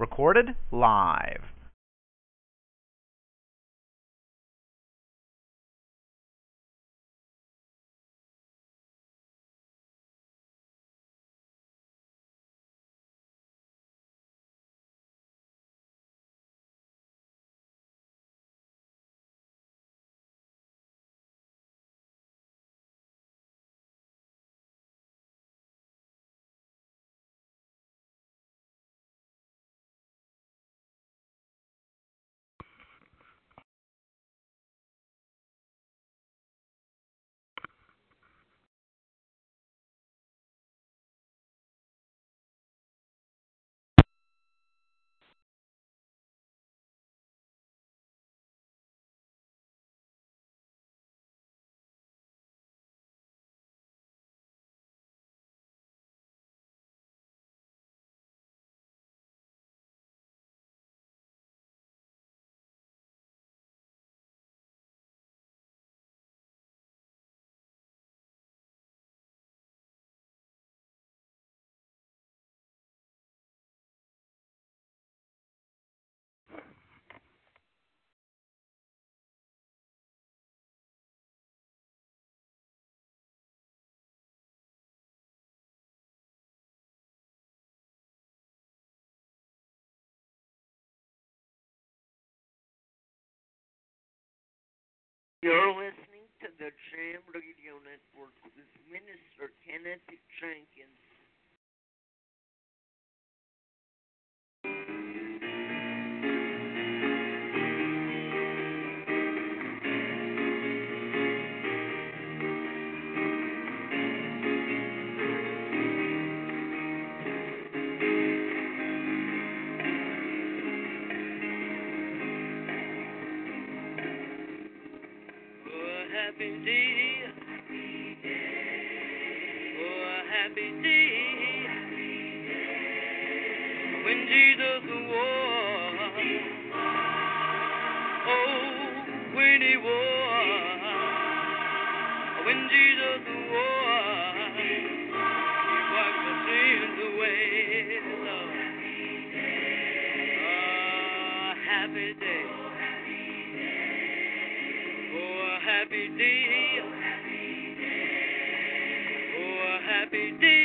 Recorded live. You're listening to the Jam Radio Network with Minister Kenneth Jenkins. Happy day. Oh, a happy day.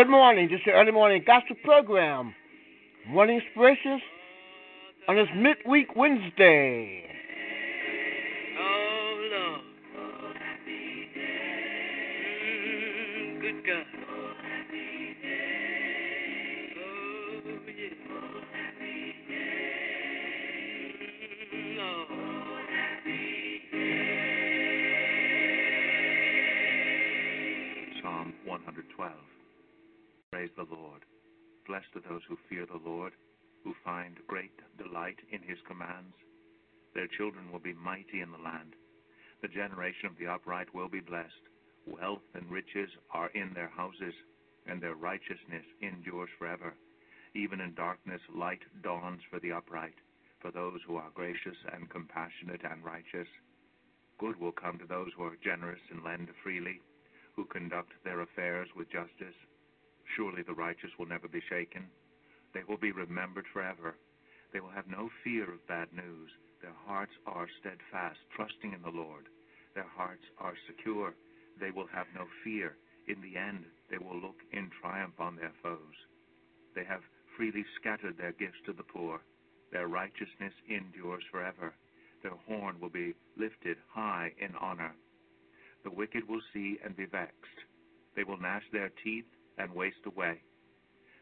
Good morning. This is the early morning gospel program. Morning inspirations on this midweek Wednesday. Generation of the upright will be blessed. Wealth and riches are in their houses, and their righteousness endures forever. Even in darkness, light dawns for the upright, for those who are gracious and compassionate and righteous. Good will come to those who are generous and lend freely, who conduct their affairs with justice. Surely the righteous will never be shaken. They will be remembered forever. They will have no fear of bad news. Their hearts are steadfast, trusting in the Lord. Their hearts are secure. They will have no fear. In the end, they will look in triumph on their foes. They have freely scattered their gifts to the poor. Their righteousness endures forever. Their horn will be lifted high in honor. The wicked will see and be vexed. They will gnash their teeth and waste away.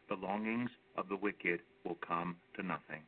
The longings of the wicked will come to nothing.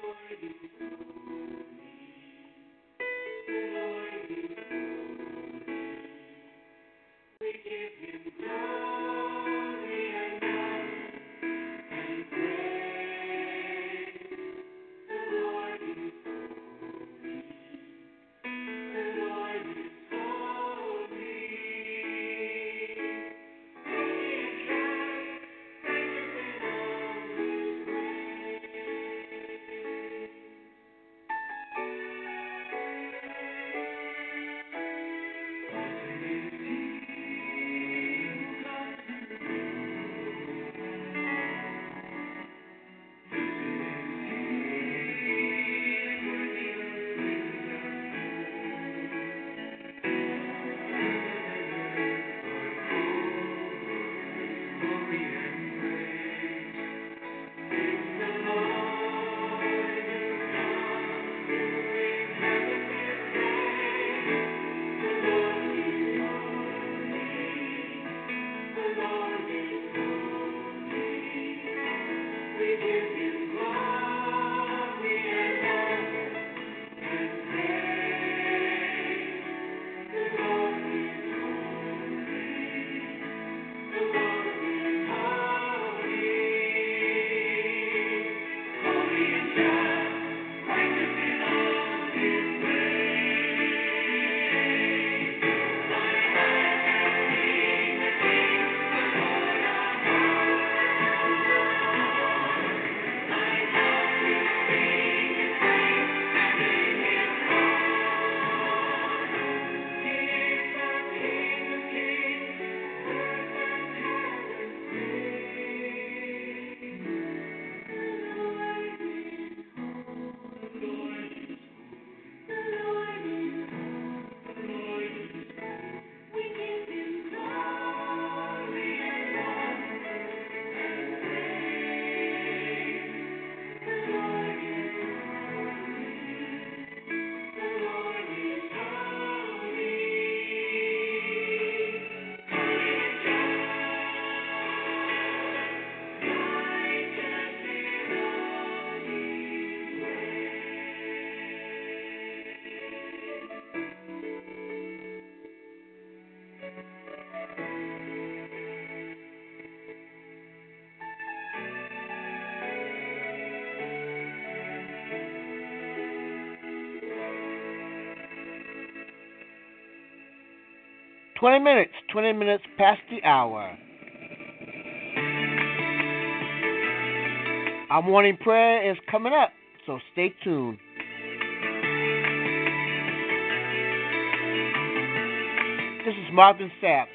for you. 20 minutes, 20 minutes past the hour. Our morning prayer is coming up, so stay tuned. This is Marvin Sapp.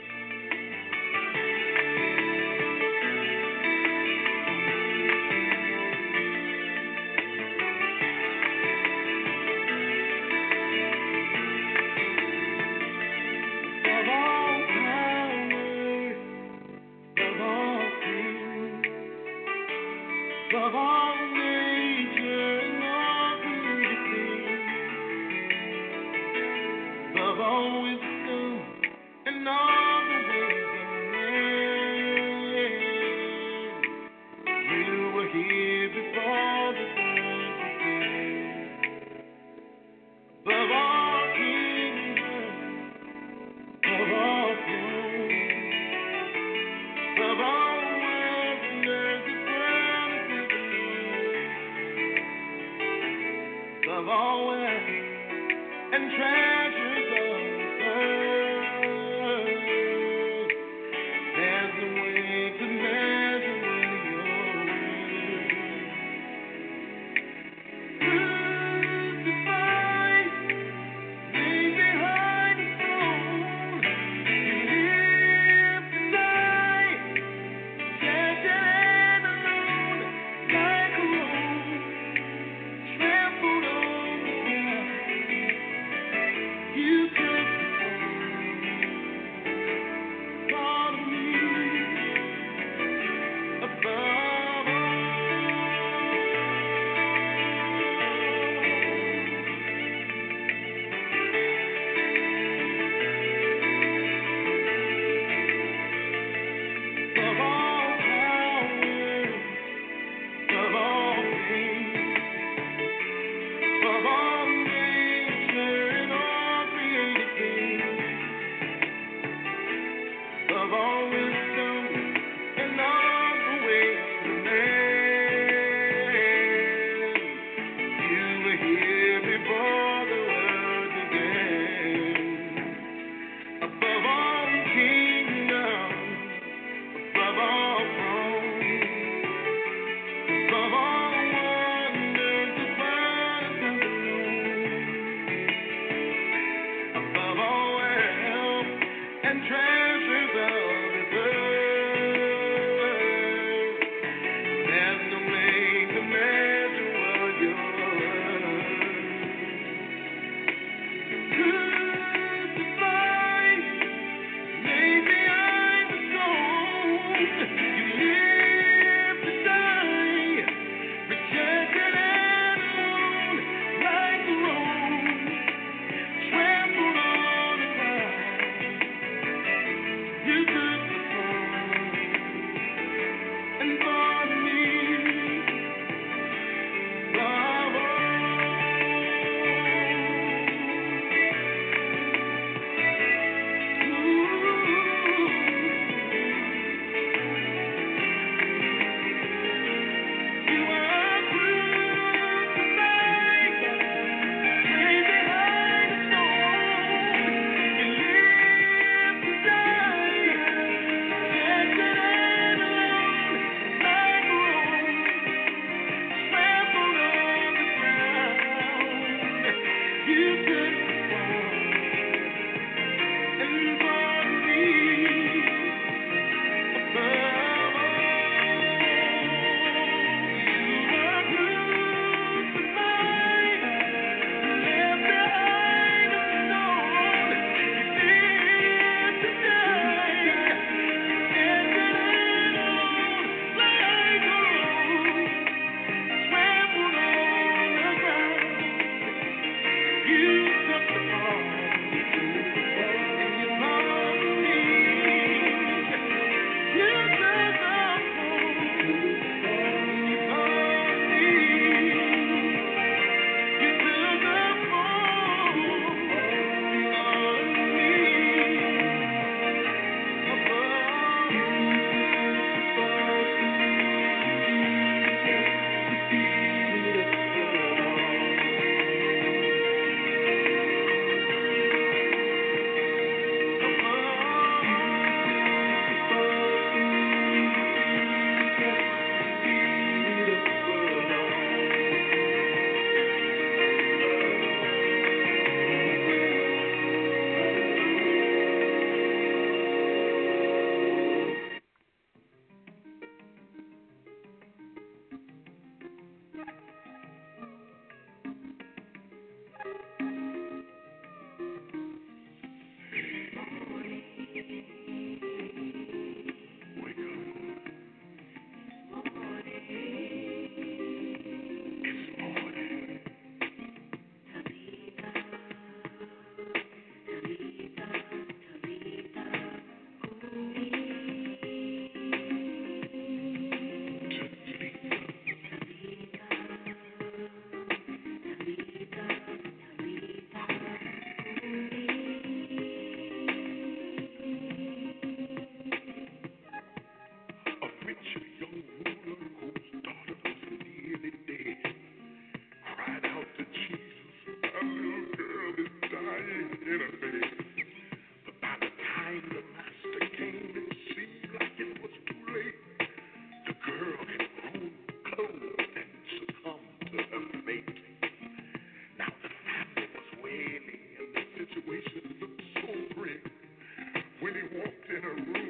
He walked in a room.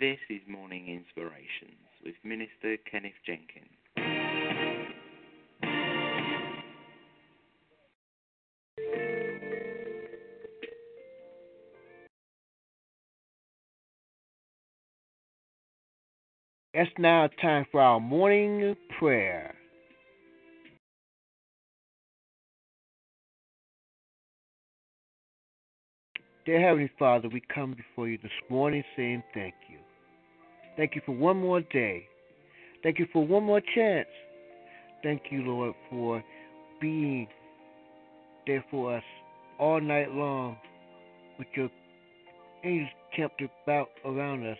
This is Morning Inspirations with Minister Kenneth Jenkins. It's now time for our morning prayer. Dear Heavenly Father, we come before you this morning saying thank you. Thank you for one more day. Thank you for one more chance. Thank you, Lord, for being there for us all night long with your angels kept about around us.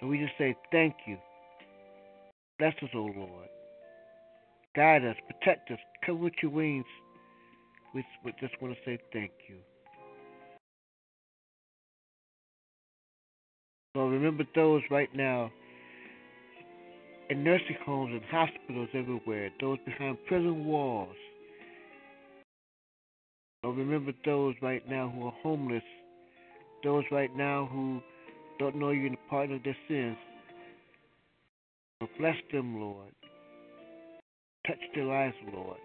And we just say thank you. Bless us, O oh Lord. Guide us, protect us, cover with your wings. We just want to say thank you. Well, remember those right now in nursing homes and hospitals everywhere, those behind prison walls. Lord, remember those right now who are homeless, those right now who don't know you in the partner of their sins. Bless them, Lord. Touch their lives, Lord.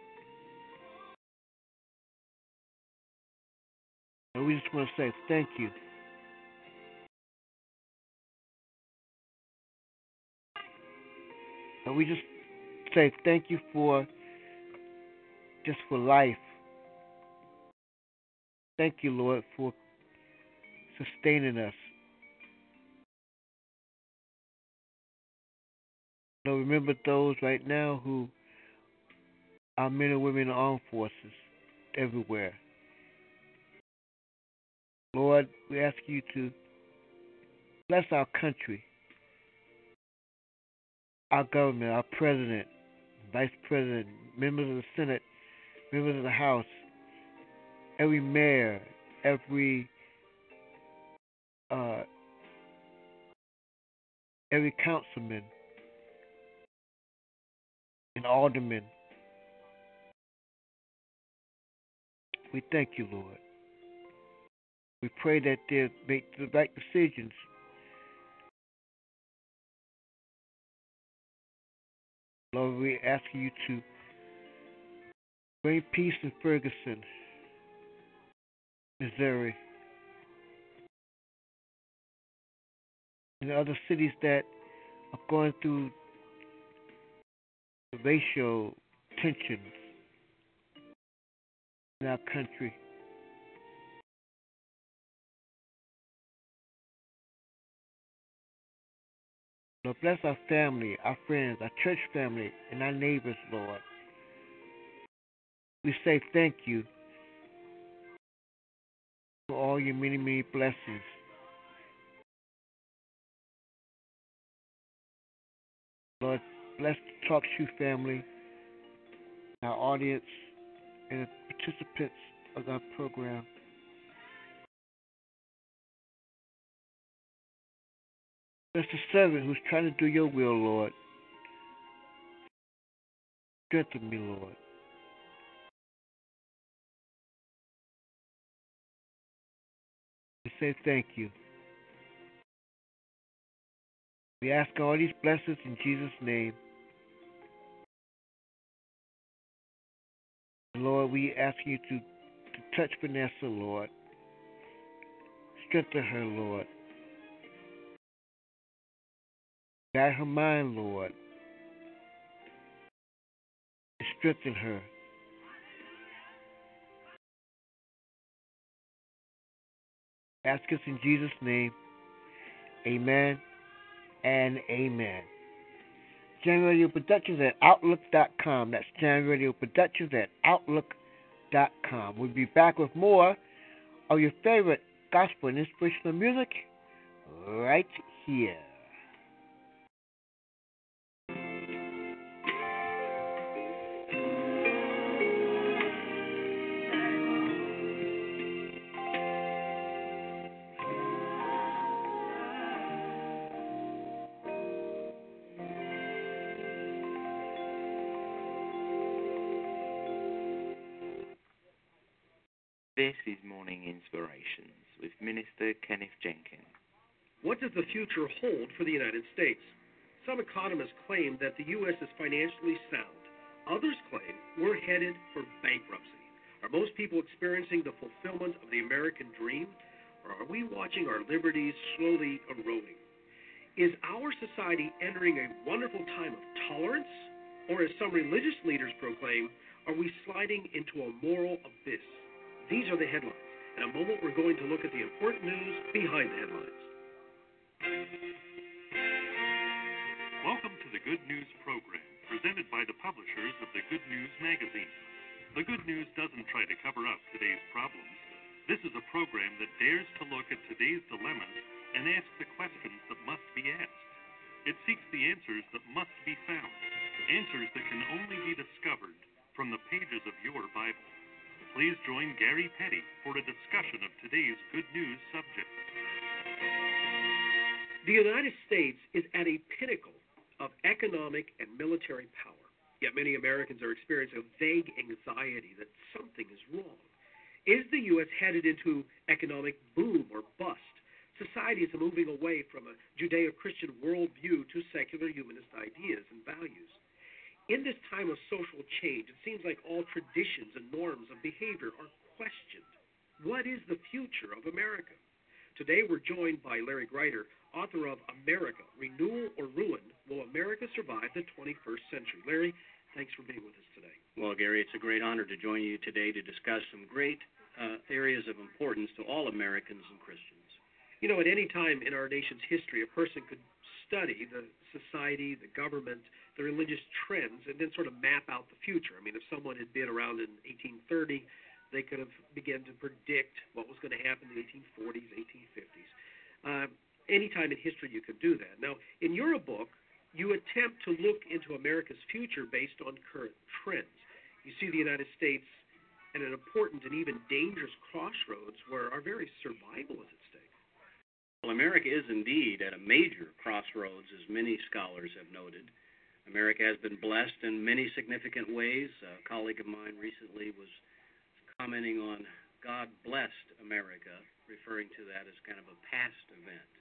And we just want to say thank you. But we just say thank you for just for life. Thank you, Lord, for sustaining us. Now remember those right now who are men and women in armed forces everywhere. Lord, we ask you to bless our country, our government, our president, vice president, members of the Senate, members of the House, every mayor, every uh, every councilman and alderman. We thank you, Lord. We pray that they make the right decisions. Lord, we ask you to bring peace in Ferguson, Missouri, and other cities that are going through racial tensions in our country. Lord, bless our family, our friends, our church family, and our neighbors, Lord. We say thank you for all your many, many blessings. Lord, bless the Talk Shoe family, our audience, and the participants of our program. Bless the servant who's trying to do your will, Lord. Strengthen me, Lord. We say thank you. We ask all these blessings in Jesus' name. Lord, we ask you to, to touch Vanessa, Lord. Strengthen her, Lord. Guide her mind, Lord. And strengthen her. Ask us in Jesus' name. Amen and amen. Jam Radio Productions at Outlook.com. That's Jam Radio Productions at Outlook.com. We'll be back with more of your favorite gospel and inspirational music right here. Does the future hold for the United States? Some economists claim that the U.S. is financially sound. Others claim we're headed for bankruptcy. Are most people experiencing the fulfillment of the American dream? Or are we watching our liberties slowly eroding? Is our society entering a wonderful time of tolerance? Or, as some religious leaders proclaim, are we sliding into a moral abyss? These are the headlines. In a moment, we're going to look at the important news behind the headlines. Welcome to the Good News Program, presented by the publishers of the Good News Magazine. The Good News doesn't try to cover up today's problems. This is a program that dares to look at today's dilemmas and ask the questions that must be asked. It seeks the answers that must be found, answers that can only be discovered from the pages of your Bible. Please join Gary Petty for a discussion of today's good news subject. The United States is at a pinnacle of economic and military power. Yet many Americans are experiencing a vague anxiety that something is wrong. Is the U.S. headed into economic boom or bust? Society is moving away from a Judeo Christian worldview to secular humanist ideas and values. In this time of social change, it seems like all traditions and norms of behavior are questioned. What is the future of America? Today, we're joined by Larry Greider, author of America Renewal or Ruin Will America Survive the 21st Century? Larry, thanks for being with us today. Well, Gary, it's a great honor to join you today to discuss some great uh, areas of importance to all Americans and Christians. You know, at any time in our nation's history, a person could study the society, the government, the religious trends, and then sort of map out the future. I mean, if someone had been around in 1830, they could have begun to predict what was going to happen in the 1840s, 1850s. Uh, anytime in history, you could do that. Now, in your book, you attempt to look into America's future based on current trends. You see the United States at an important and even dangerous crossroads where our very survival is at stake. Well, America is indeed at a major crossroads, as many scholars have noted. America has been blessed in many significant ways. A colleague of mine recently was commenting on God blessed America, referring to that as kind of a past event.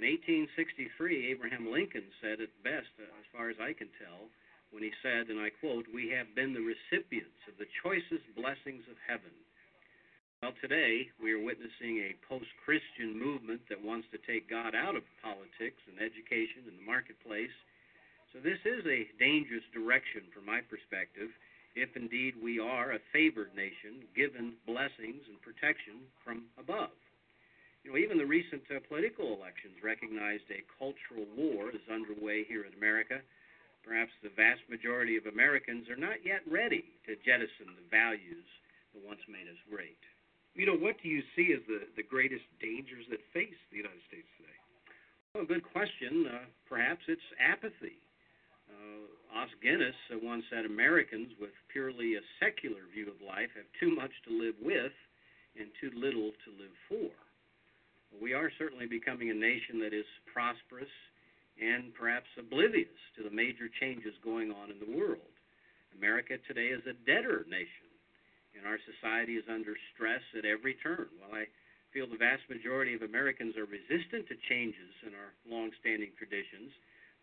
In 1863, Abraham Lincoln said it best, uh, as far as I can tell, when he said, and I quote, We have been the recipients of the choicest blessings of heaven well, today we are witnessing a post Christian movement that wants to take God out of politics and education and the marketplace. So, this is a dangerous direction from my perspective, if indeed we are a favored nation given blessings and protection from above. You know, even the recent uh, political elections recognized a cultural war is underway here in America. Perhaps the vast majority of Americans are not yet ready to jettison the values that once made us great. You know, what do you see as the, the greatest dangers that face the United States today? Well, good question. Uh, perhaps it's apathy. Uh, Os Guinness uh, once said Americans with purely a secular view of life have too much to live with and too little to live for. We are certainly becoming a nation that is prosperous and perhaps oblivious to the major changes going on in the world. America today is a debtor nation and our society is under stress at every turn. While I feel the vast majority of Americans are resistant to changes in our long-standing traditions,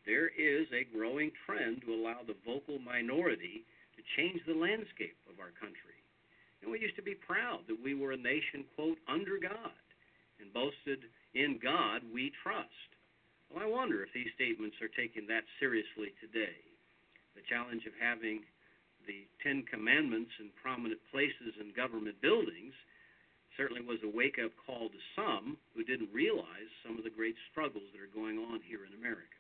there is a growing trend to allow the vocal minority to change the landscape of our country. And we used to be proud that we were a nation, quote, under God, and boasted, in God we trust. Well, I wonder if these statements are taken that seriously today. The challenge of having the Ten Commandments in prominent places in government buildings certainly was a wake up call to some who didn't realize some of the great struggles that are going on here in America.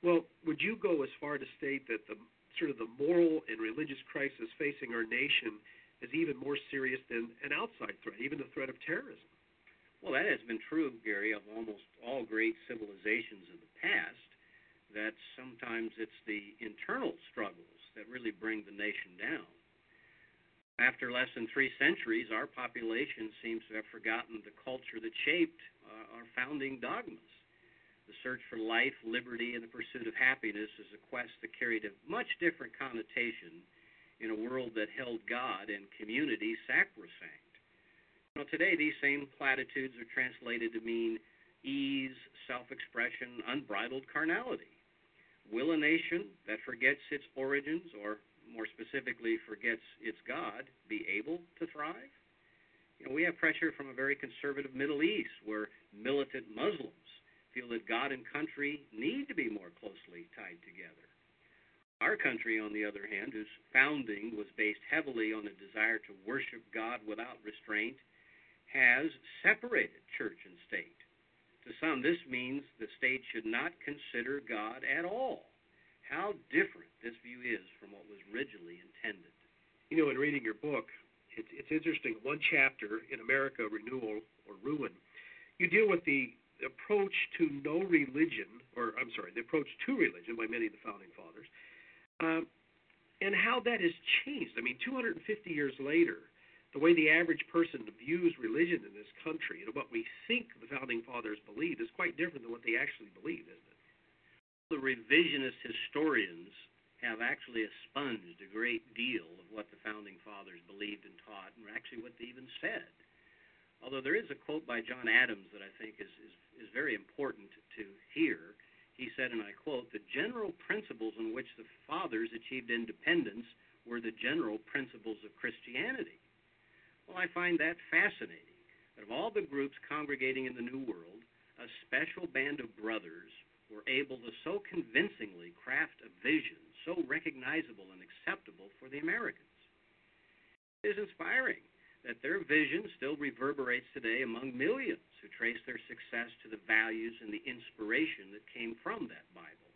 Well, would you go as far to state that the sort of the moral and religious crisis facing our nation is even more serious than an outside threat, even the threat of terrorism? Well, that has been true, Gary, of almost all great civilizations of the past. That sometimes it's the internal struggles that really bring the nation down. After less than three centuries, our population seems to have forgotten the culture that shaped uh, our founding dogmas. The search for life, liberty, and the pursuit of happiness is a quest that carried a much different connotation in a world that held God and community sacrosanct. Now, today, these same platitudes are translated to mean ease, self expression, unbridled carnality. Will a nation that forgets its origins, or more specifically, forgets its God, be able to thrive? You know, we have pressure from a very conservative Middle East where militant Muslims feel that God and country need to be more closely tied together. Our country, on the other hand, whose founding was based heavily on a desire to worship God without restraint, has separated church and state. To some, this means the state should not consider God at all. How different this view is from what was originally intended. You know, in reading your book, it's, it's interesting. One chapter in America, Renewal or Ruin, you deal with the approach to no religion, or I'm sorry, the approach to religion by many of the founding fathers, um, and how that has changed. I mean, 250 years later, the way the average person views religion in this country and what we think the founding fathers believed is quite different than what they actually believed, isn't it? The revisionist historians have actually expunged a great deal of what the founding fathers believed and taught, and actually what they even said. Although there is a quote by John Adams that I think is, is, is very important to hear. He said, and I quote, the general principles on which the fathers achieved independence were the general principles of Christianity. Well, I find that fascinating. That of all the groups congregating in the New World, a special band of brothers were able to so convincingly craft a vision so recognizable and acceptable for the Americans. It is inspiring that their vision still reverberates today among millions who trace their success to the values and the inspiration that came from that Bible.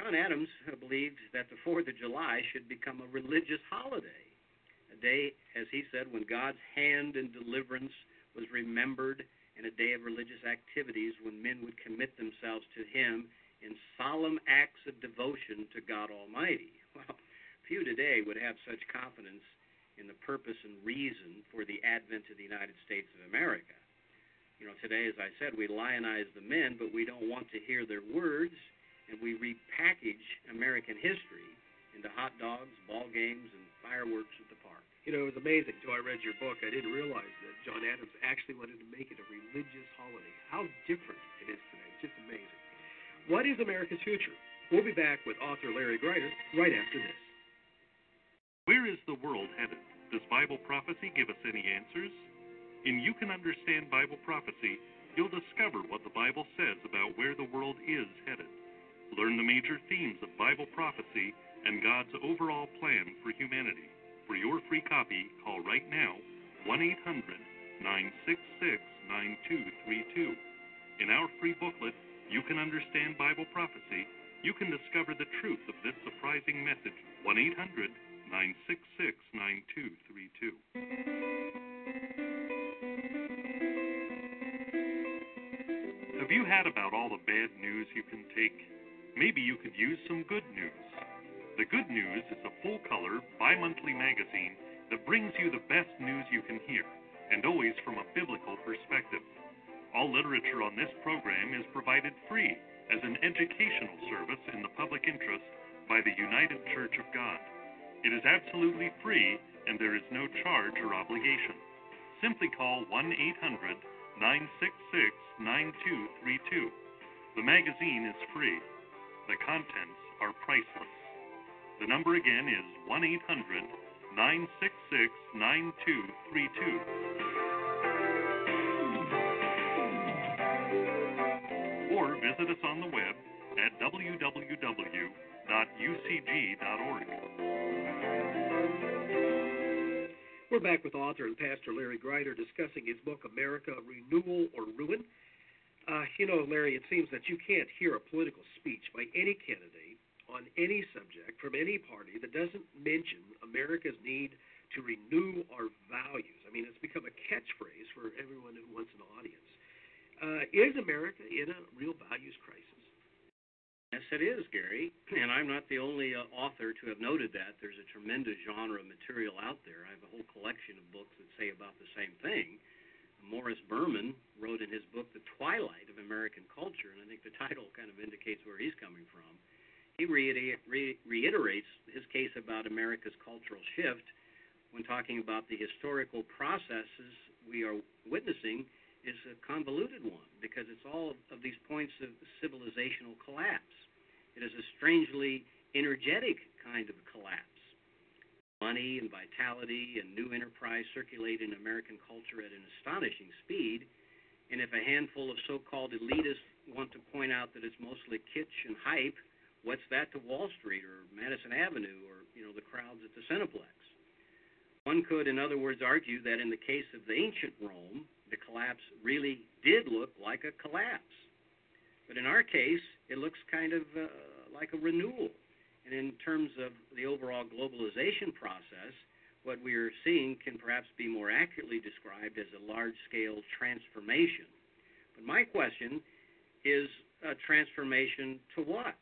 John Adams uh, believed that the 4th of July should become a religious holiday, day, as he said, when God's hand in deliverance was remembered, and a day of religious activities when men would commit themselves to Him in solemn acts of devotion to God Almighty. Well, few today would have such confidence in the purpose and reason for the advent of the United States of America. You know, today, as I said, we lionize the men, but we don't want to hear their words, and we repackage American history into hot dogs, ball games, and fireworks at the. You know, it was amazing until I read your book. I didn't realize that John Adams actually wanted to make it a religious holiday. How different it is today. It's just amazing. What is America's future? We'll be back with author Larry Greider right after this. Where is the world headed? Does Bible prophecy give us any answers? In You Can Understand Bible Prophecy, you'll discover what the Bible says about where the world is headed. Learn the major themes of Bible prophecy and God's overall plan for humanity. For your free copy, call right now 1 800 966 9232. In our free booklet, You Can Understand Bible Prophecy, you can discover the truth of this surprising message. 1 800 966 9232. Have you had about all the bad news you can take? Maybe you could use some good news. The Good News is a full color, bi monthly magazine that brings you the best news you can hear, and always from a biblical perspective. All literature on this program is provided free as an educational service in the public interest by the United Church of God. It is absolutely free and there is no charge or obligation. Simply call 1 800 966 9232. The magazine is free. The contents are priceless. The number again is 1 800 966 9232. Or visit us on the web at www.ucg.org. We're back with author and pastor Larry Greider discussing his book, America Renewal or Ruin. Uh, you know, Larry, it seems that you can't hear a political speech by any candidate on any subject from any party that doesn't mention America's need to renew our values. I mean, it's become a catchphrase for everyone who wants an audience. Uh, is America in a real values crisis? Yes, it is, Gary. And I'm not the only uh, author to have noted that. There's a tremendous genre of material out there. I have a whole collection of books that say about the same thing. Morris Berman wrote in his book, The Twilight of American Culture, and I think the title kind of indicates where he's coming from. He reiterates his case about America's cultural shift when talking about the historical processes we are witnessing is a convoluted one because it's all of these points of civilizational collapse. It is a strangely energetic kind of collapse. Money and vitality and new enterprise circulate in American culture at an astonishing speed, and if a handful of so called elitists want to point out that it's mostly kitsch and hype, what's that to Wall Street or Madison Avenue or you know the crowds at the Cineplex? One could, in other words, argue that in the case of the ancient Rome, the collapse really did look like a collapse. But in our case, it looks kind of uh, like a renewal. And in terms of the overall globalization process, what we are seeing can perhaps be more accurately described as a large scale transformation. But my question is a transformation to what?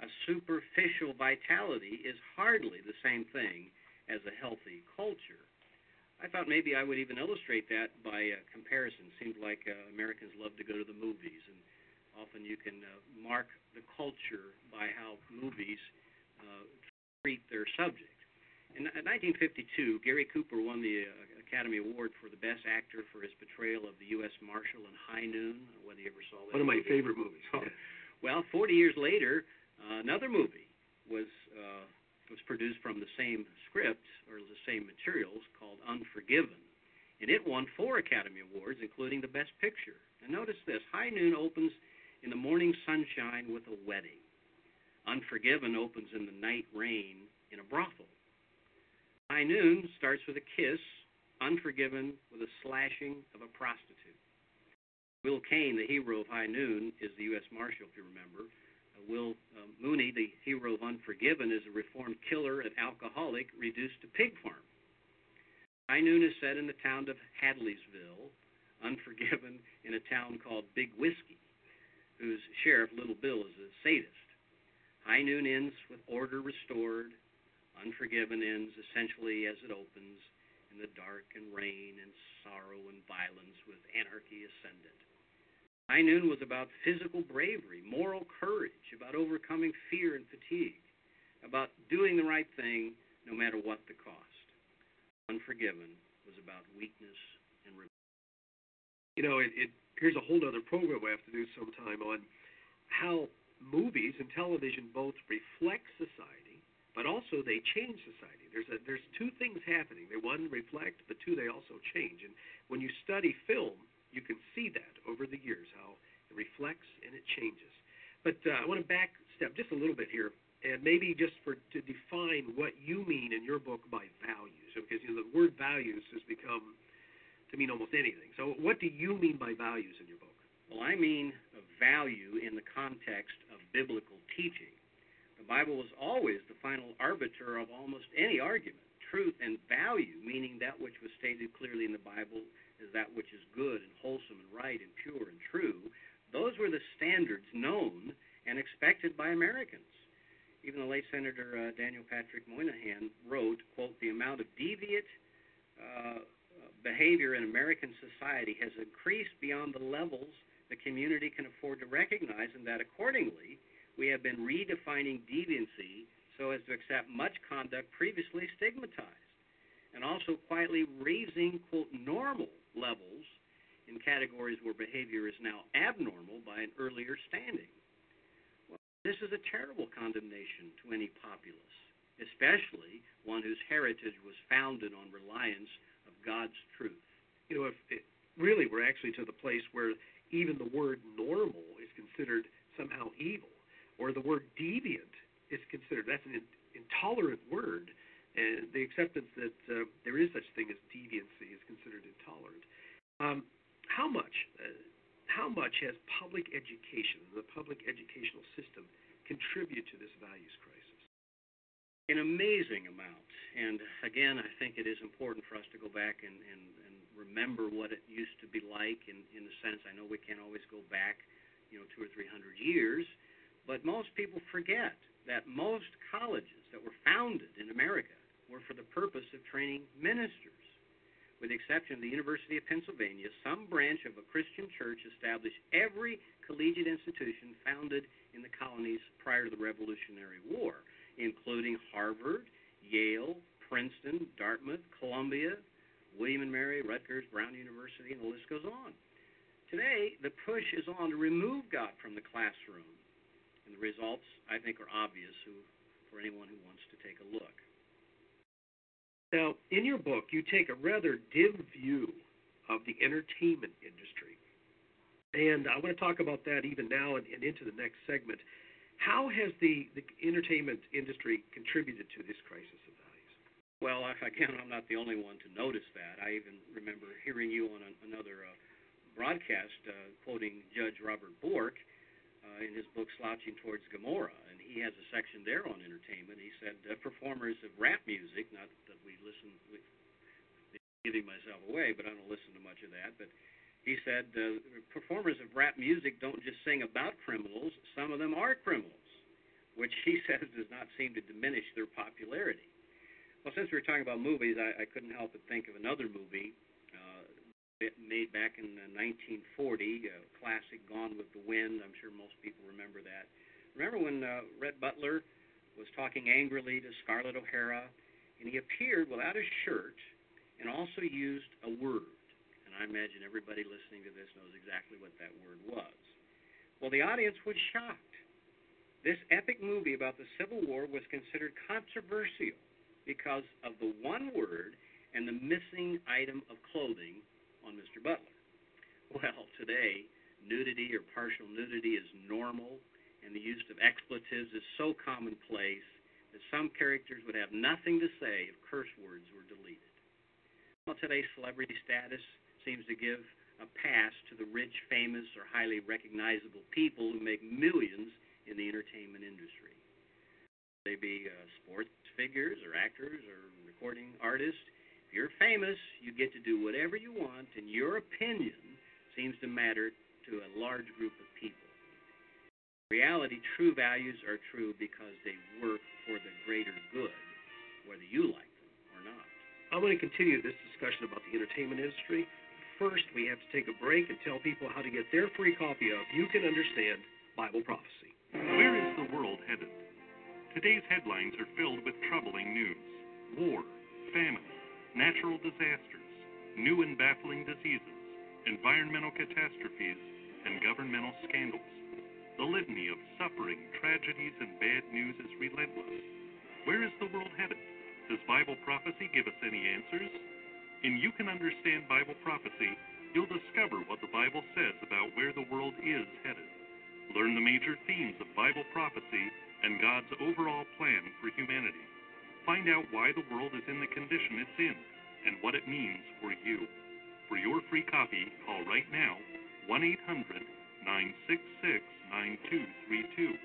A superficial vitality is hardly the same thing as a healthy culture. I thought maybe I would even illustrate that by uh, comparison. Seems like uh, Americans love to go to the movies, and often you can uh, mark the culture by how movies uh, treat their subject. In, in 1952, Gary Cooper won the uh, Academy Award for the Best Actor for his portrayal of the U.S. Marshal in High Noon. Whether you ever saw that? One of my favorite movies. Oh, well, 40 years later, another movie was uh, was produced from the same script or the same materials called Unforgiven. and it won four Academy Awards, including the Best Picture. And notice this High Noon opens in the morning sunshine with a wedding. Unforgiven opens in the night rain in a brothel. High Noon starts with a kiss, Unforgiven with a slashing of a prostitute. Will Kane, the hero of High Noon, is the U.S. Marshal, if you remember. Uh, Will uh, Munny, the hero of Unforgiven, is a reformed killer and alcoholic reduced to pig farm. High Noon is set in the town of Hadleysville, Unforgiven in a town called Big Whiskey, whose sheriff, Little Bill, is a sadist. High Noon ends with order restored. Unforgiven ends essentially as it opens in the dark and rain and sorrow and violence with anarchy ascendant. High Noon was about physical bravery, moral courage, about overcoming fear and fatigue, about doing the right thing no matter what the cost. Unforgiven was about weakness and rebellion. You know, it, it here's a whole other program we have to do sometime on how movies and television both reflect society, but also they change society. There's a, there's two things happening. They one reflect, but two they also change. And when you study film, you can see that over the years how it reflects and it changes. But uh, I want to back step just a little bit here, and maybe just for to define what you mean in your book by values, because you know the word values has become to mean almost anything. So what do you mean by values in your book? Well, I mean value in the context of biblical teaching. The Bible was always the final arbiter of almost any argument. Truth and value, meaning that which was stated clearly in the Bible is that which is good and wholesome and right and pure and true. Those were the standards known and expected by Americans. Even the late Senator uh, Daniel Patrick Moynihan wrote, quote, the amount of deviant uh, behavior in American society has increased beyond the levels the community can afford to recognize, and that accordingly, we have been redefining deviancy so as to accept much conduct previously stigmatized, and also quietly raising, quote, normal levels in categories where behavior is now abnormal by an earlier standing. Well, this is a terrible condemnation to any populace, especially one whose heritage was founded on reliance of God's truth. You know, if it, really we're actually to the place where even the word normal is considered somehow evil or the word deviant is considered that's an intolerant word and the acceptance that uh, there is such thing as deviancy is considered intolerant. Um, how much uh, how much has public education the public educational system contributed to this values crisis? An amazing amount. And again i think it is important for us to go back and, and, and remember what it used to be like in, in the sense i know we can't always go back you know two or three hundred years but most people forget that most colleges that were founded in America were for the purpose of training ministers. With the exception of the University of Pennsylvania, some branch of a Christian church established every collegiate institution founded in the colonies prior to the Revolutionary War, including Harvard, Yale, Princeton, Dartmouth, Columbia, William and Mary, Rutgers, Brown University, and the list goes on. Today, the push is on to remove God from the classroom and the results, I think, are obvious who, for anyone who wants to take a look. Now, in your book, you take a rather dim view of the entertainment industry. And I want to talk about that even now and, and into the next segment. How has the, the entertainment industry contributed to this crisis of values? Well, again, I'm not the only one to notice that. I even remember hearing you on an, another uh, broadcast uh, quoting Judge Robert Bork uh, in his book Slouching Towards Gomorrah, and he has a section there on entertainment. He said uh, performers of rap music, not that we listen, we, giving myself away, but I don't listen to much of that. But he said uh, performers of rap music don't just sing about criminals; some of them are criminals, which he says does not seem to diminish their popularity. Well, since we were talking about movies, I, I couldn't help but think of another movie made back in 1940, a classic Gone with the Wind. I'm sure most people remember that. Remember when uh, Rhett Butler was talking angrily to Scarlett O'Hara, and he appeared without a shirt and also used a word. And I imagine everybody listening to this knows exactly what that word was. Well, the audience was shocked. This epic movie about the Civil War was considered controversial because of the one word and the missing item of clothing on Mr. Butler. Well, today, nudity or partial nudity is normal, and the use of expletives is so commonplace that some characters would have nothing to say if curse words were deleted. Well, today's celebrity status seems to give a pass to the rich, famous, or highly recognizable people who make millions in the entertainment industry. They be uh, sports figures or actors or recording artists. If you're famous, you get to do whatever you want, and your opinion seems to matter to a large group of people. In reality, true values are true because they work for the greater good, whether you like them or not. I'm going to continue this discussion about the entertainment industry. First, we have to take a break and tell people how to get their free copy of You Can Understand Bible Prophecy. Where is the world headed? Today's headlines are filled with troubling news war, famine, natural disasters, new and baffling diseases, environmental catastrophes, and governmental scandals. The litany of suffering, tragedies, and bad news is relentless. Where is the world headed? Does Bible prophecy give us any answers? In You Can Understand Bible Prophecy, you'll discover what the Bible says about where the world is headed. Learn the major themes of Bible prophecy and God's overall plan for humanity. Find out why the world is in the condition it's in and what it means for you. For your free copy, call right now 1 800 966 9232.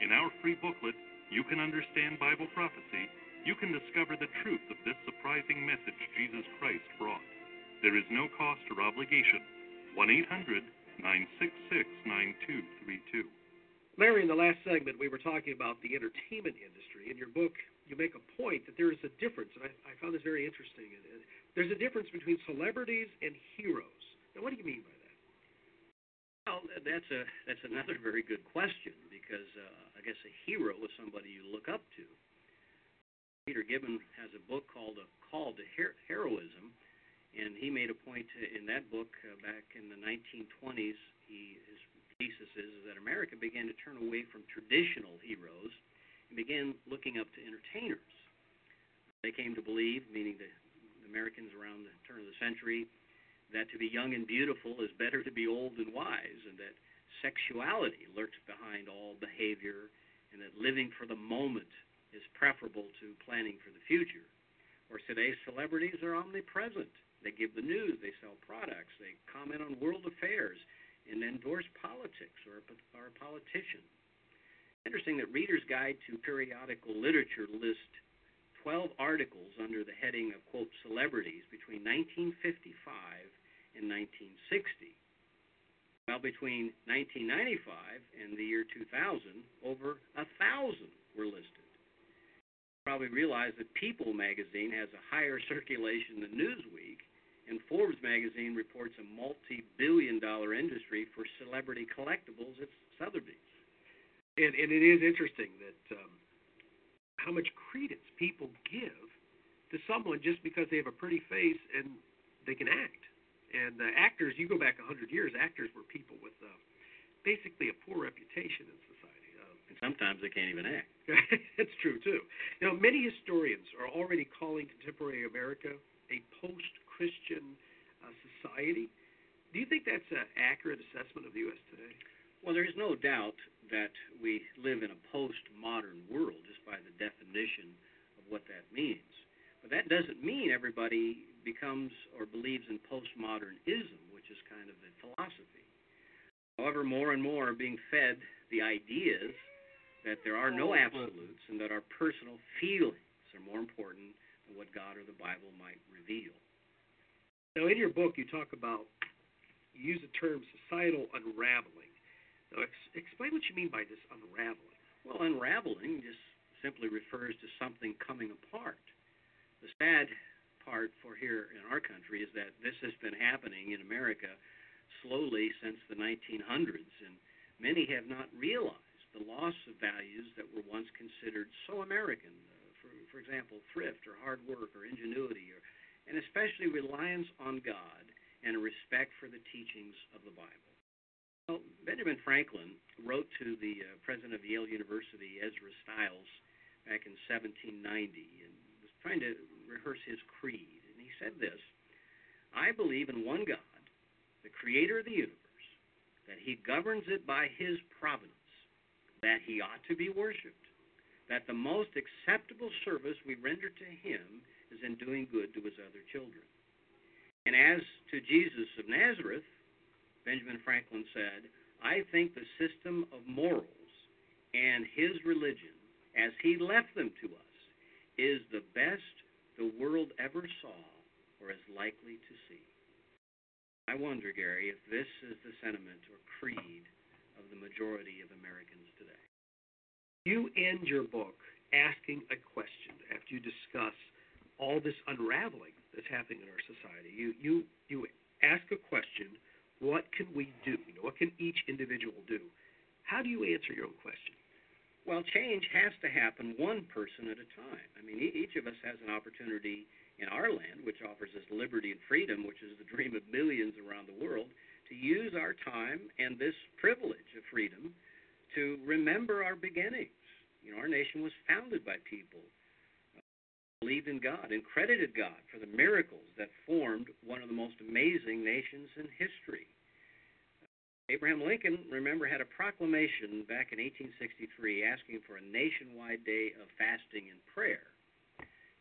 In our free booklet, You Can Understand Bible Prophecy, you can discover the truth of this surprising message Jesus Christ brought. There is no cost or obligation. 1 800 966 9232. Larry, in the last segment, we were talking about the entertainment industry. In your book, you make a point that there is a difference, and I, I found this very interesting. And, and there's a difference between celebrities and heroes. Now, what do you mean by that? Well, that's a that's another very good question because uh, I guess a hero is somebody you look up to. Peter Gibbon has a book called A Call to Her- Heroism, and he made a point in that book uh, back in the 1920s. He his thesis is that America began to turn away from traditional heroes and began looking up to entertainers. They came to believe, meaning the, Americans around the turn of the century, that to be young and beautiful is better to be old and wise, and that sexuality lurks behind all behavior, and that living for the moment is preferable to planning for the future. Or today's celebrities are omnipresent. They give the news, they sell products, they comment on world affairs, and endorse politics or, or a. Interesting that Reader's Guide to Periodical Literature lists 12 articles under the heading of, quote, celebrities between 1955 and 1960. While between 1995 and the year 2000, over a thousand were listed. You probably realize that People magazine has a higher circulation than Newsweek, and Forbes magazine reports a multi-billion dollar industry for celebrity collectibles at Sotheby's. And, and it is interesting that um, how much credence people give to someone just because they have a pretty face and they can act. And uh, actors, you go back a hundred years, actors were people with uh, basically a poor reputation in society. Um, and sometimes they can't even act. That's true too. You know, many historians are already calling contemporary America a post-Christian uh, society. Do you think that's an accurate assessment of the U.S. today? Well, there is no doubt that we live in a postmodern world just by the definition of what that means. But that doesn't mean everybody becomes or believes in postmodernism, which is kind of the philosophy. However, more and more are being fed the ideas that there are no absolutes and that our personal feelings are more important than what God or the Bible might reveal. Now, in your book, you talk about, you use the term societal unraveling. Now, ex- explain what you mean by this unraveling. Well, unraveling just simply refers to something coming apart. The sad part for here in our country is that this has been happening in America slowly since the 1900s, and many have not realized the loss of values that were once considered so American. Uh, for, for example, thrift or hard work or ingenuity, or, and especially reliance on God and a respect for the teachings of the Bible. Well, Benjamin Franklin wrote to the uh, president of Yale University, Ezra Stiles, back in 1790, and was trying to rehearse his creed. And he said this I believe in one God, the creator of the universe, that he governs it by his providence, that he ought to be worshiped, that the most acceptable service we render to him is in doing good to his other children. And as to Jesus of Nazareth, Benjamin Franklin said, I think the system of morals and his religion, as he left them to us, is the best the world ever saw or is likely to see. I wonder, Gary, if this is the sentiment or creed of the majority of Americans today. You end your book asking a question after you discuss all this unraveling that's happening in our society. You you you ask a question, what can we do? You know, what can each individual do? How do you answer your own question? Well, change has to happen one person at a time. I mean, each of us has an opportunity in our land, which offers us liberty and freedom, which is the dream of millions around the world, to use our time and this privilege of freedom to remember our beginnings. You know, our nation was founded by people believed in God and credited God for the miracles that formed one of the most amazing nations in history. Abraham Lincoln, remember, had a proclamation back in 1863 asking for a nationwide day of fasting and prayer.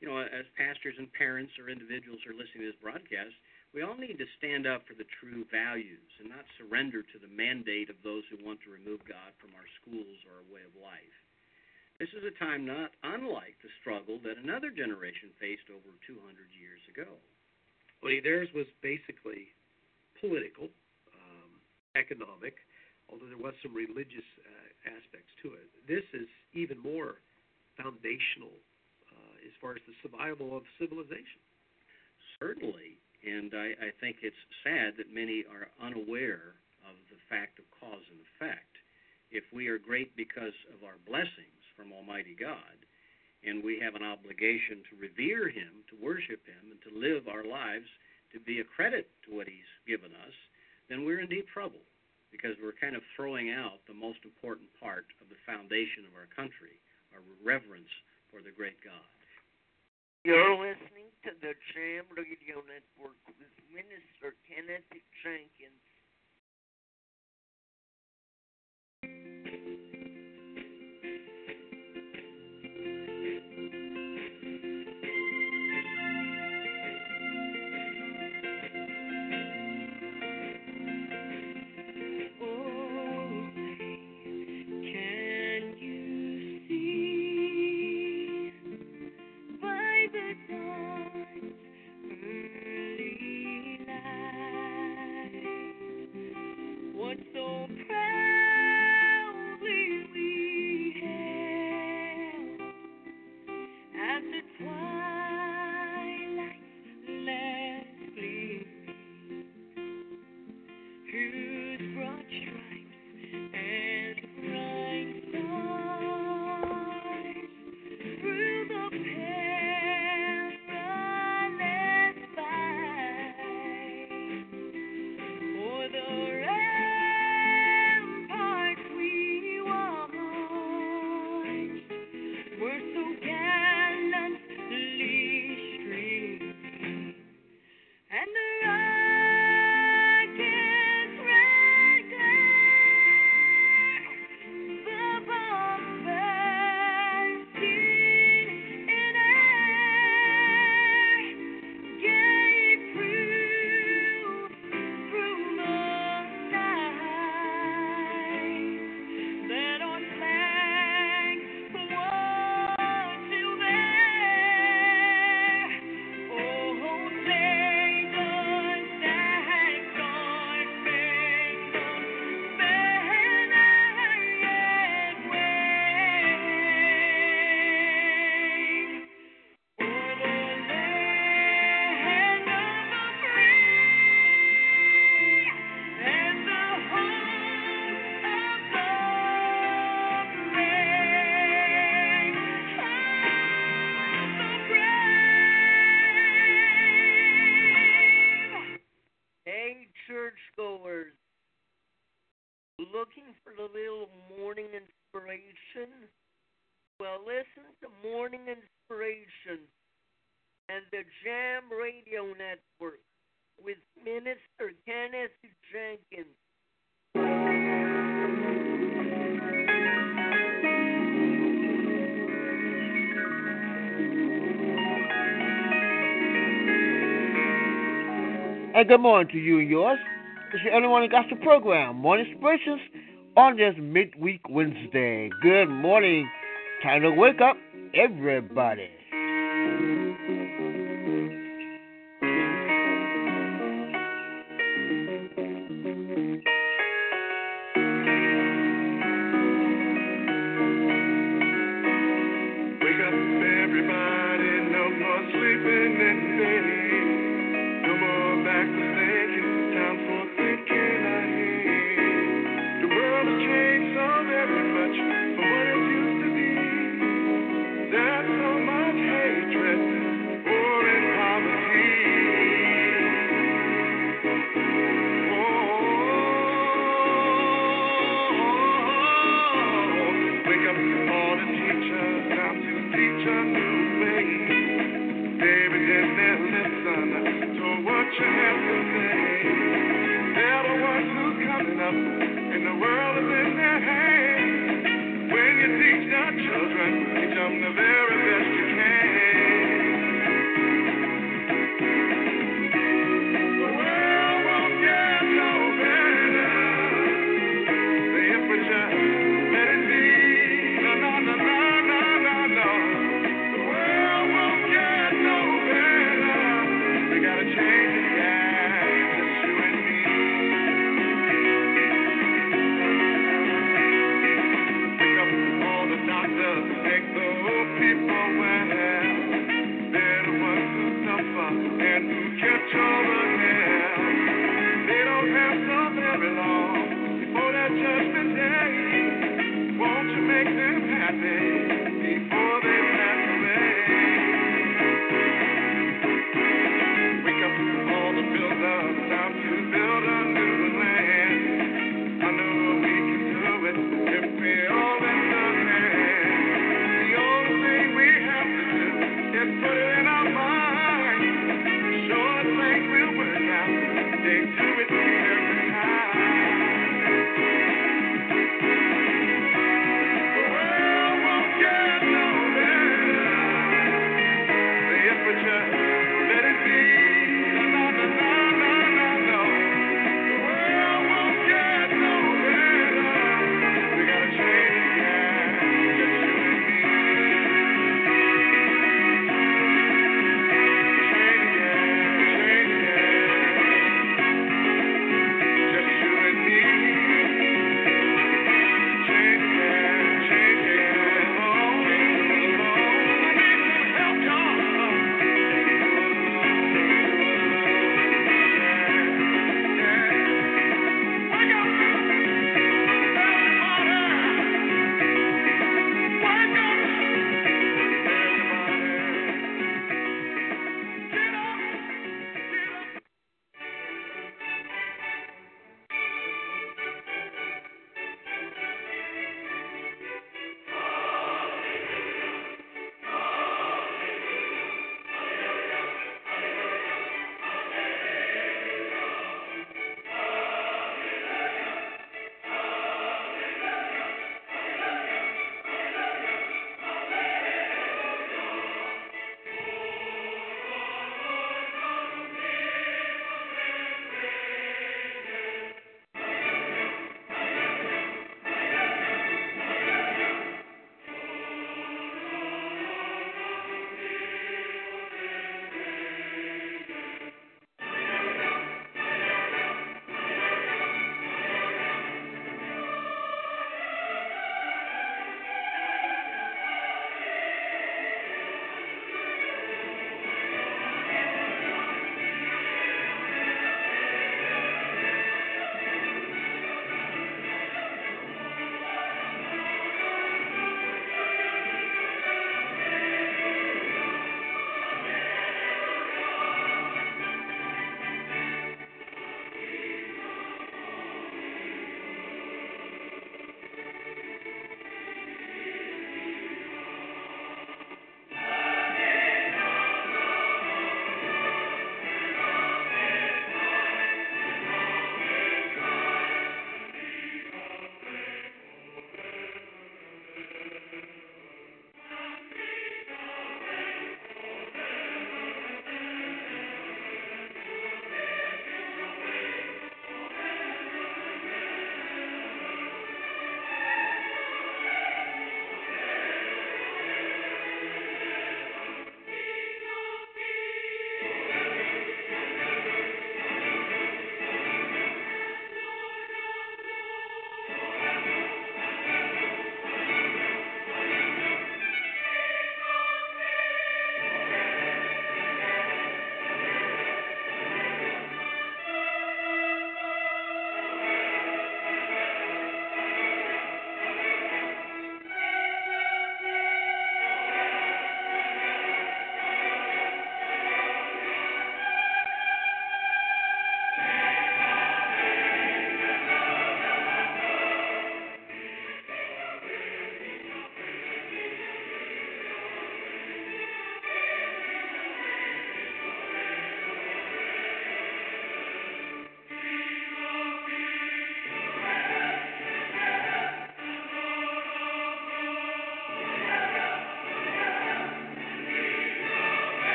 You know, as pastors and parents or individuals who are listening to this broadcast, we all need to stand up for the true values and not surrender to the mandate of those who want to remove God from our schools or our way of life. This is a time not unlike the struggle that another generation faced over 200 years ago. Well, theirs was basically political, economic, although there was some religious uh, aspects to it. This is even more foundational uh, as far as the survival of civilization. Certainly, and I, I think it's sad that many are unaware of the fact of cause and effect. If we are great because of our blessings from Almighty God, and we have an obligation to revere Him, to worship Him, and to live our lives to be a credit to what He's given us, then we're in deep trouble because we're kind of throwing out the most important part of the foundation of our country, our reverence for the great God. You're listening to the Jam Radio Network with Minister Kenneth Jenkins. looking for a little morning inspiration? Well, listen to Morning Inspiration and the Jam Radio Network with Minister Kenneth Jenkins. And good morning to you and yours. It's one who got the program, Morning Inspirations, on this midweek Wednesday. Good morning. Time to wake up, everybody.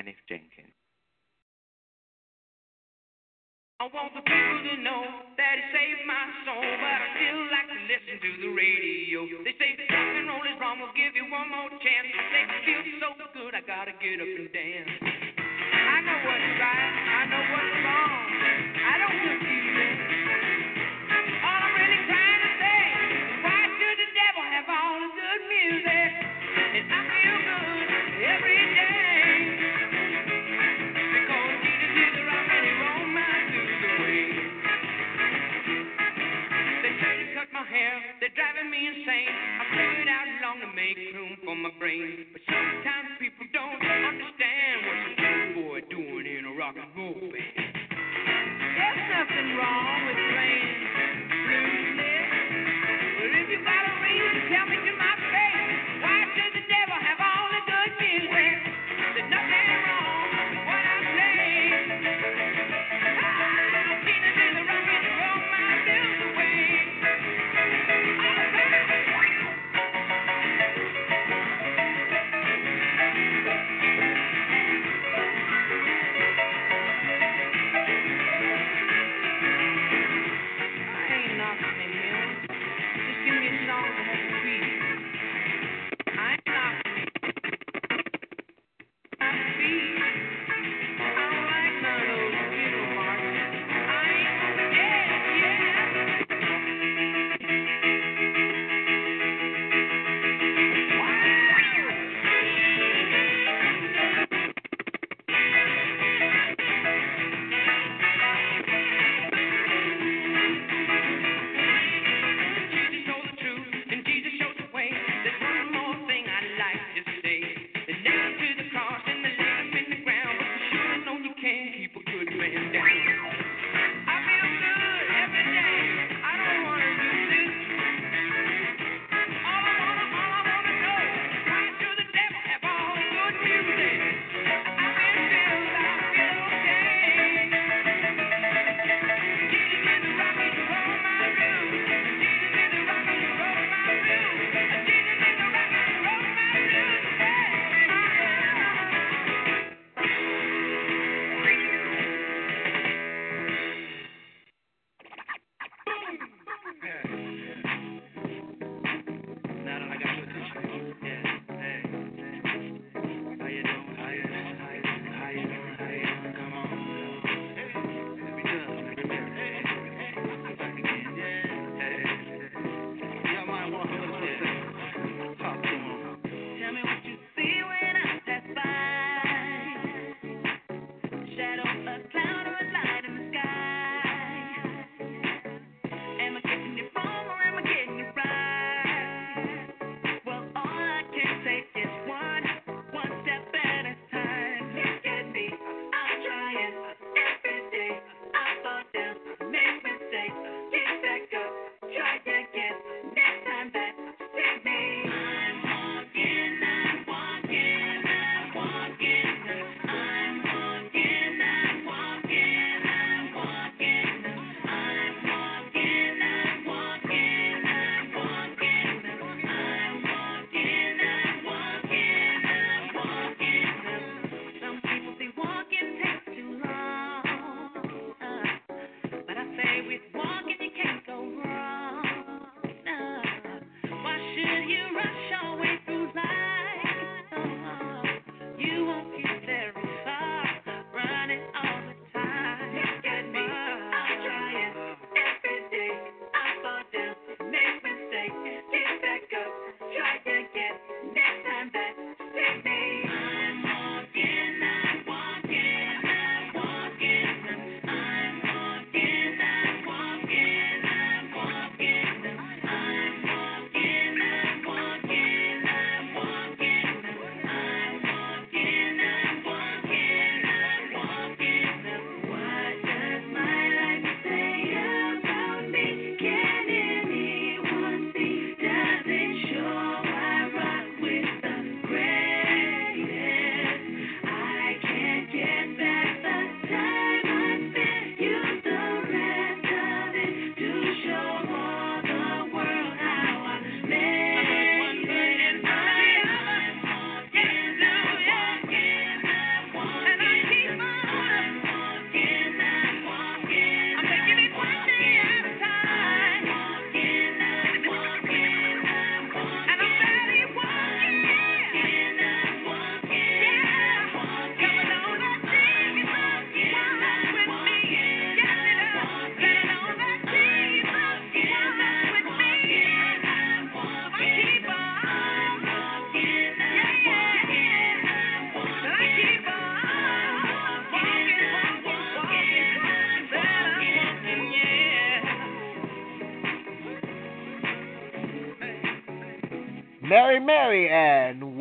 Kenneth Jenkins. I want the people to know that it saved my soul, but I still like to listen to the radio. They say rock and roll is wrong, we'll give you one more chance. So good, I gotta get up and dance. I know what's right, I know what's hair, they're driving me insane. I it out long to make room for my brain. But sometimes people don't understand what a good boy doing in a rock and roll band. There's nothing wrong with playing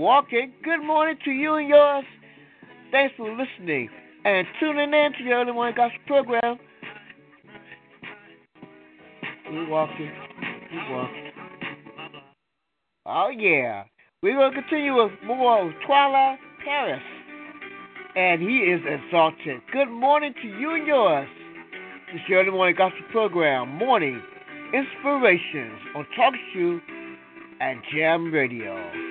Walking. Good morning to you and yours. Thanks for listening and tuning in to the early morning gospel program. We walking, we walking. Oh yeah, we're gonna continue with more of Twila Paris, and he is exalted. Good morning to you and yours. This the early morning gospel program, Morning Inspirations on Talk Show and Jam Radio.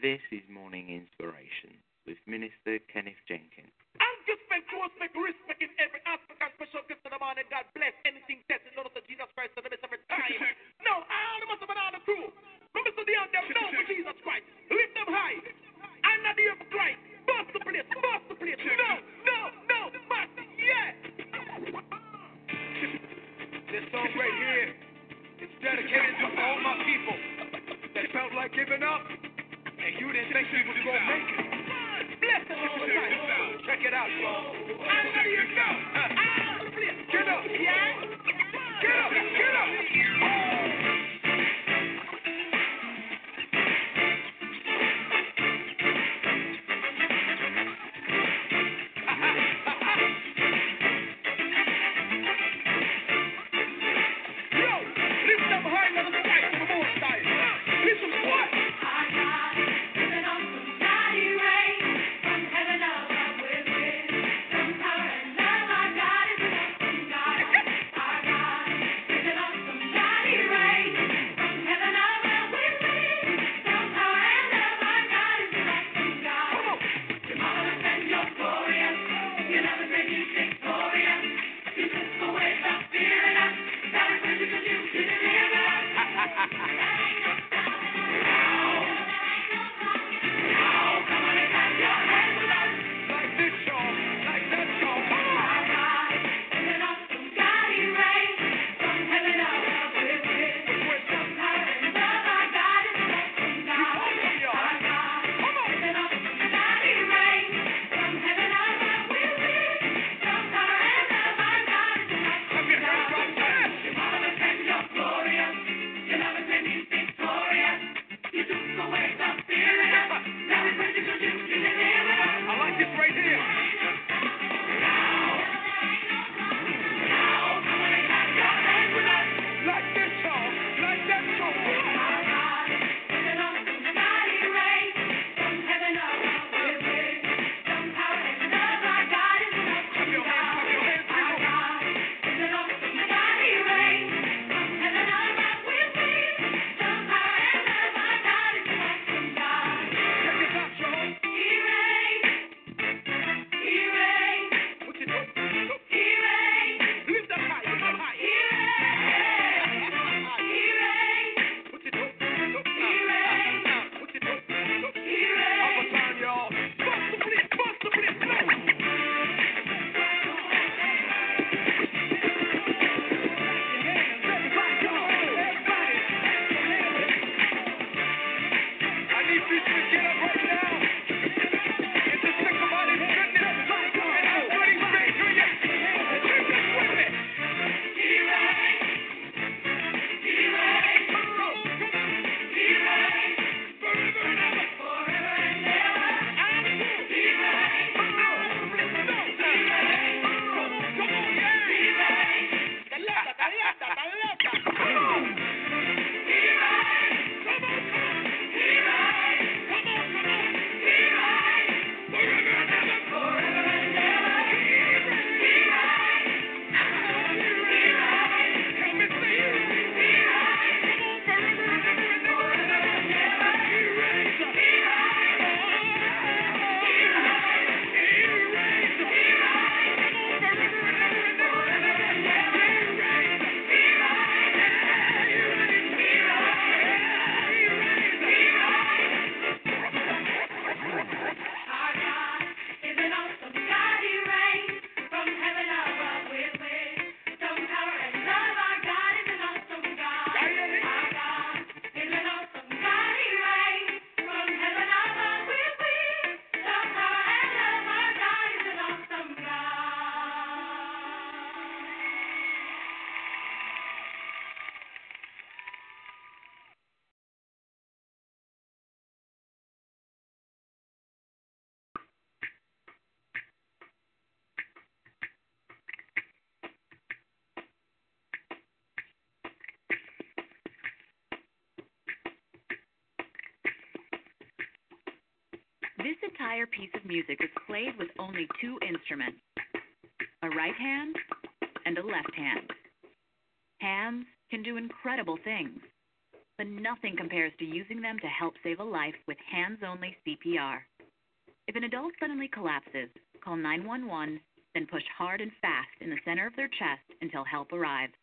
This is Morning Inspiration with Minister Kenneth Jenkins. And special gift the and God bless anything This entire piece of music is played with only two instruments a right hand and a left hand. Hands can do incredible things, but nothing compares to using them to help save a life with hands only CPR. If an adult suddenly collapses, call 911, then push hard and fast in the center of their chest until help arrives.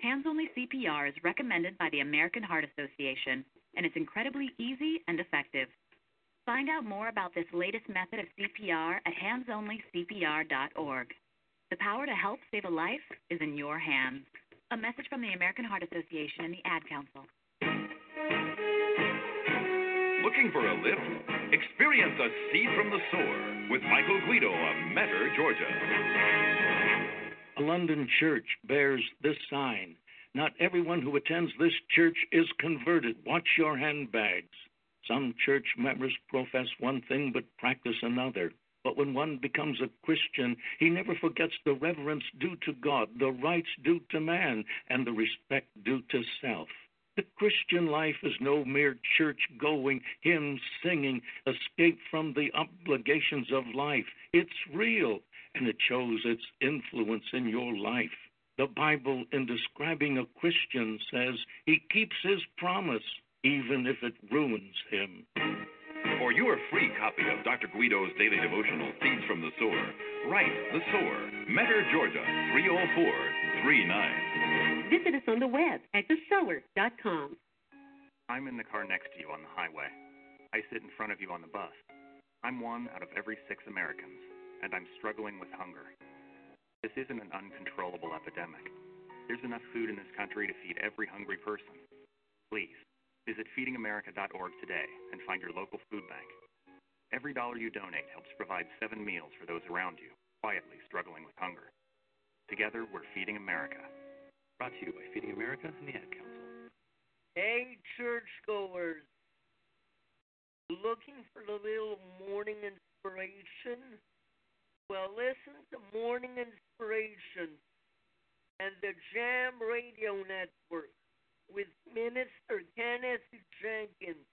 Hands only CPR is recommended by the American Heart Association, and it's incredibly easy and effective. Find out more about this latest method of CPR at handsonlycpr.org. The power to help save a life is in your hands. A message from the American Heart Association and the Ad Council. Looking for a lift? Experience a seed from the sower with Michael Guido of Metter, Georgia. A London church bears this sign Not everyone who attends this church is converted. Watch your handbags. Some church members profess one thing but practice another. But when one becomes a Christian, he never forgets the reverence due to God, the rights due to man, and the respect due to self. The Christian life is no mere church going, hymn singing, escape from the obligations of life. It's real, and it shows its influence in your life. The Bible, in describing a Christian, says he keeps his promise, even if it ruins him. For your free copy of Dr. Guido's daily devotional, Seeds from the Sower, write The Sower, Metter, Georgia, 30439. Visit us on the web at thesower.com. I'm in the car next to you on the highway. I sit in front of you on the bus. I'm one out of every six Americans, and I'm struggling with hunger. This isn't an uncontrollable epidemic. There's enough food in this country to feed every hungry person. Please, visit feedingamerica.org today and find your local food bank. Every dollar you donate helps provide seven meals for those around you, quietly struggling with hunger. Together, we're Feeding America. Brought to you by Feeding America and the Ad Council. Hey, churchgoers. Looking for a little morning inspiration? Well, listen to Morning Inspiration and the Jam Radio Network with Minister Kenneth Jenkins.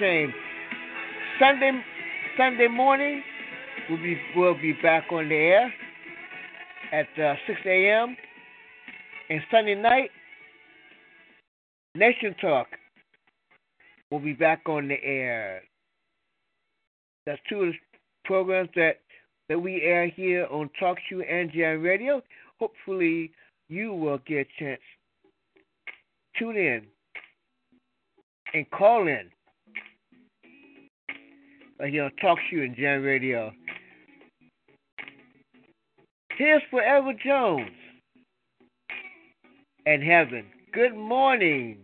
And ashamed. Sunday Sunday morning, we'll be we'll be back on the air at uh, 6 a.m. And Sunday night, Nation Talk will be back on the air. That's two of the programs that that we air here on TalkShoe and Jam Radio. Hopefully, you will get a chance. To tune in and call in. Uh, right here on TalkShoe and Jam Radio. Here's Forever Jones and Heaven. Good morning.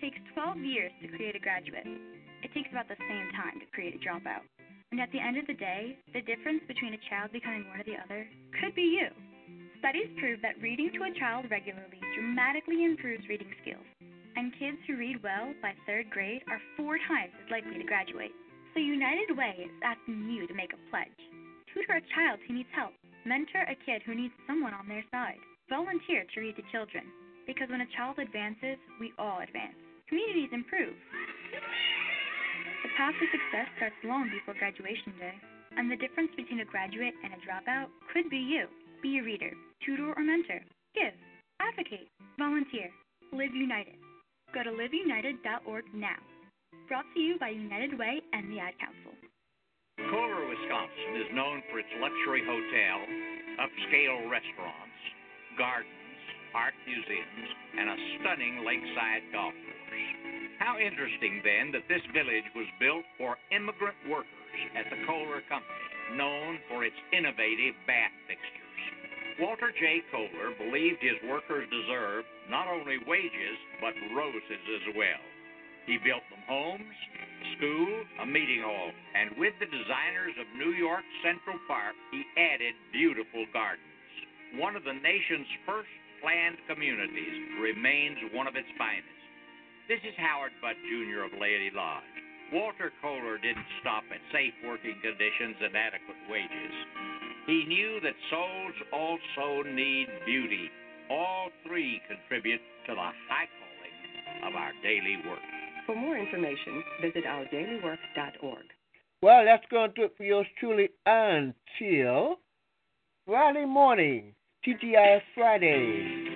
Takes 12 years to create a graduate. It takes about the same time to create a dropout. And at the end of the day, the difference between a child becoming one or the other could be you. Studies prove that reading to a child regularly dramatically improves reading skills, and kids who read well by third grade are four times as likely to graduate. So United Way is asking you to make a pledge. Tutor a child who needs help. Mentor a kid who needs someone on their side. Volunteer to read to children. Because when a child advances, we all advance. Communities improve. The path to success starts long before graduation day, and the difference between a graduate and a dropout could be you. Be a reader, tutor, or mentor. Give, advocate, volunteer. Live United. Go to liveunited.org now. Brought to you by United Way and the Ad Council. Kohler, Wisconsin is known for its luxury hotel, upscale restaurants, gardens, art museums, and a stunning lakeside golf course. How interesting, then, that this village was built for immigrant workers at the Kohler Company, known for its innovative bath fixtures. Walter J. Kohler believed his workers deserved not only wages, but roses as well. He built them homes, school, a meeting hall, and with the designers of New York Central Park, he added beautiful gardens. One of the nation's first planned communities remains one of its finest. This is Howard Butt Jr. of Laity Lodge. Walter Kohler didn't stop at safe working conditions and adequate wages. He knew that souls also need beauty. All three contribute to the high calling of our daily work. For more information, visit ourdailywork.org. Well, that's going to do it for yours truly until Friday morning, TGIF Friday.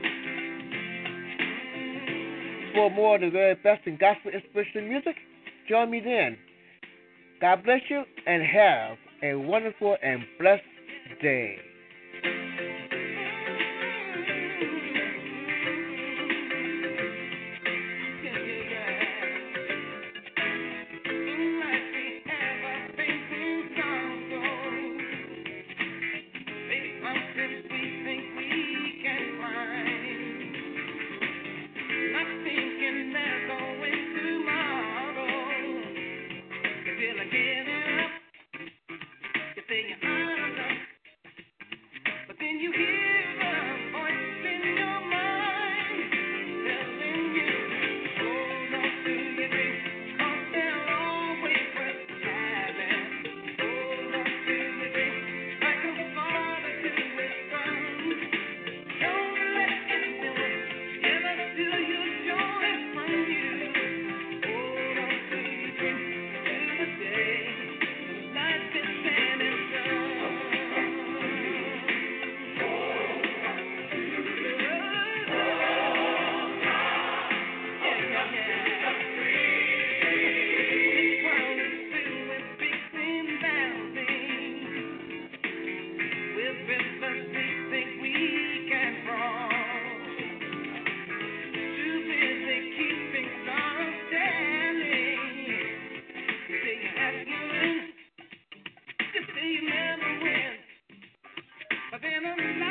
For more of the very best in gospel inspirational music, join me then. God bless you and have a wonderful and blessed day. i've been a man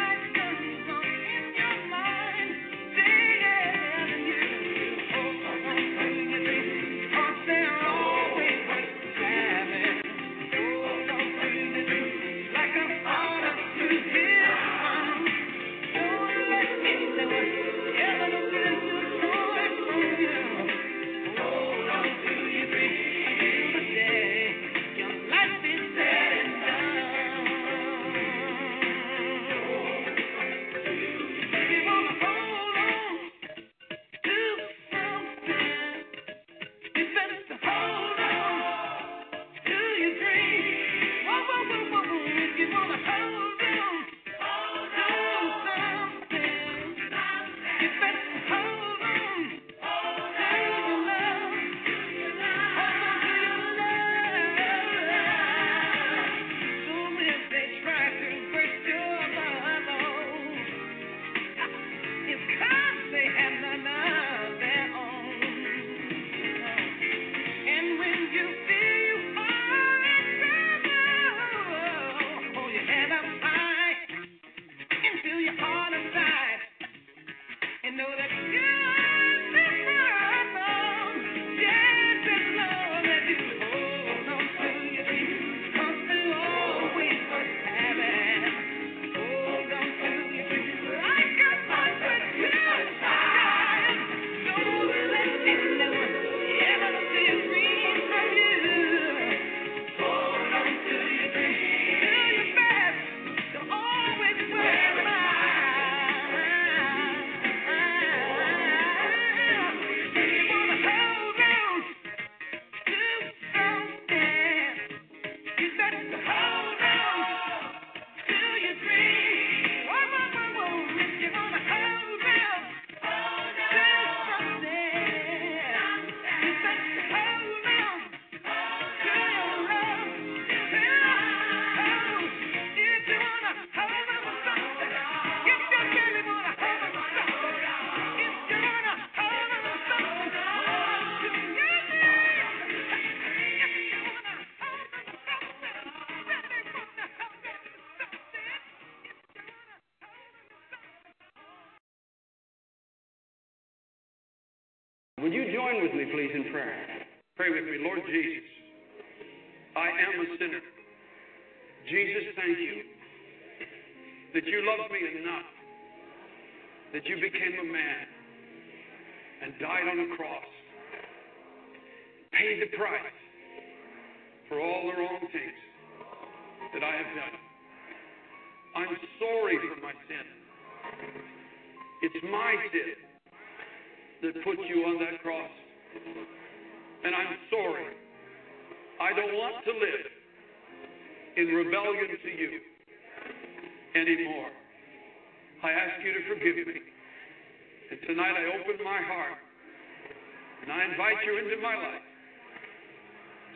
With me, please, in prayer? Pray with me. Lord Jesus, I am a sinner. Jesus, thank you that you loved me enough, that you became a man and died on a cross, paid the price for all the wrong things that I have done. I'm sorry for my sin. It's my sin that put you on that forgive me. And tonight I open my heart and I invite you into my life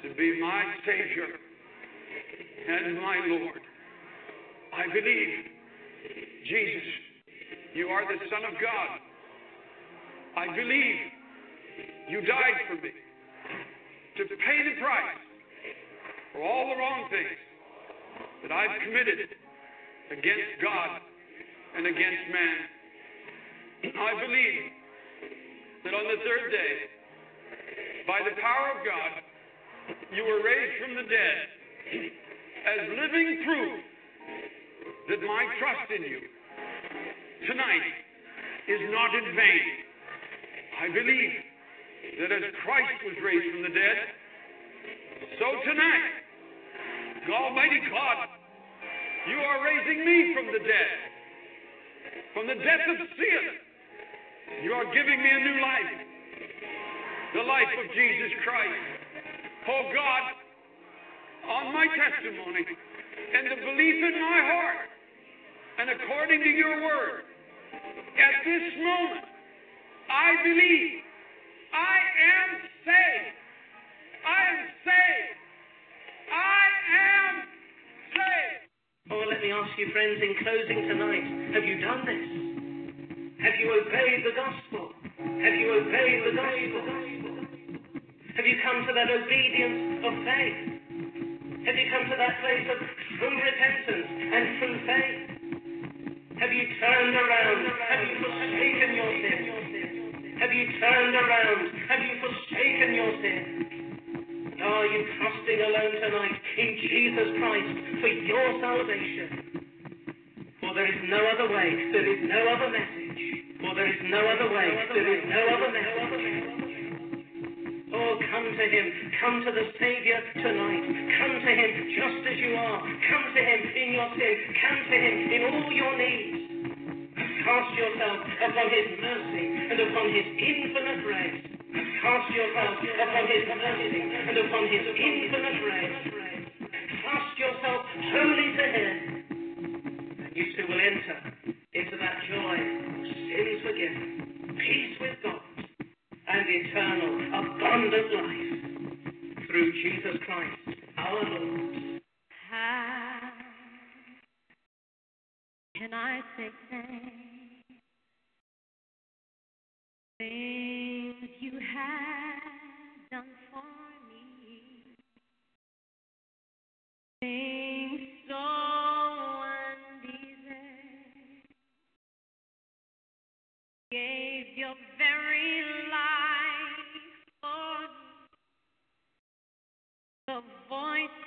to be my Savior and my Lord. I believe, Jesus, you are the Son of God. I believe you died for me to pay the price for all the wrong things that I've committed against God against man. I believe that on the third day, by the power of God, you were raised from the dead as living proof that my trust in you tonight is not in vain. I believe that as Christ was raised from the dead, so tonight, Almighty God, you are raising me from the dead, from the death of sin. You are giving me a new life, the life of Jesus Christ. Oh God, on my testimony and the belief in my heart, and according to your word, at this moment, I believe I am saved. I am saved. I am. Oh, let me ask you, friends, in closing tonight, have you done this? Have you obeyed the gospel? Have you obeyed the gospel? Have you come to that obedience of faith? Have you come to that place of true repentance and true faith? Have you turned around? Have you forsaken your sin? Have you turned around? Have you forsaken your sin? Are you trusting alone tonight in Jesus Christ for your salvation? For there is no other way, there is no other message. For there is no other way, there is no other message. Oh, come to Him. Come to the Savior tonight. Come to Him just as you are. Come to Him in your sin. Come to Him in all your needs. Cast yourself upon His mercy and upon His infinite grace. Cast yourself upon His mercy and upon His infinite grace. Cast yourself wholly to Him. And you too will enter into that joy of sins forgiven, peace with God, and eternal, abundant life through Jesus Christ our Lord. How can I say thanks? Things you have done for me, things so undeserved. Gave your very life for me. The voices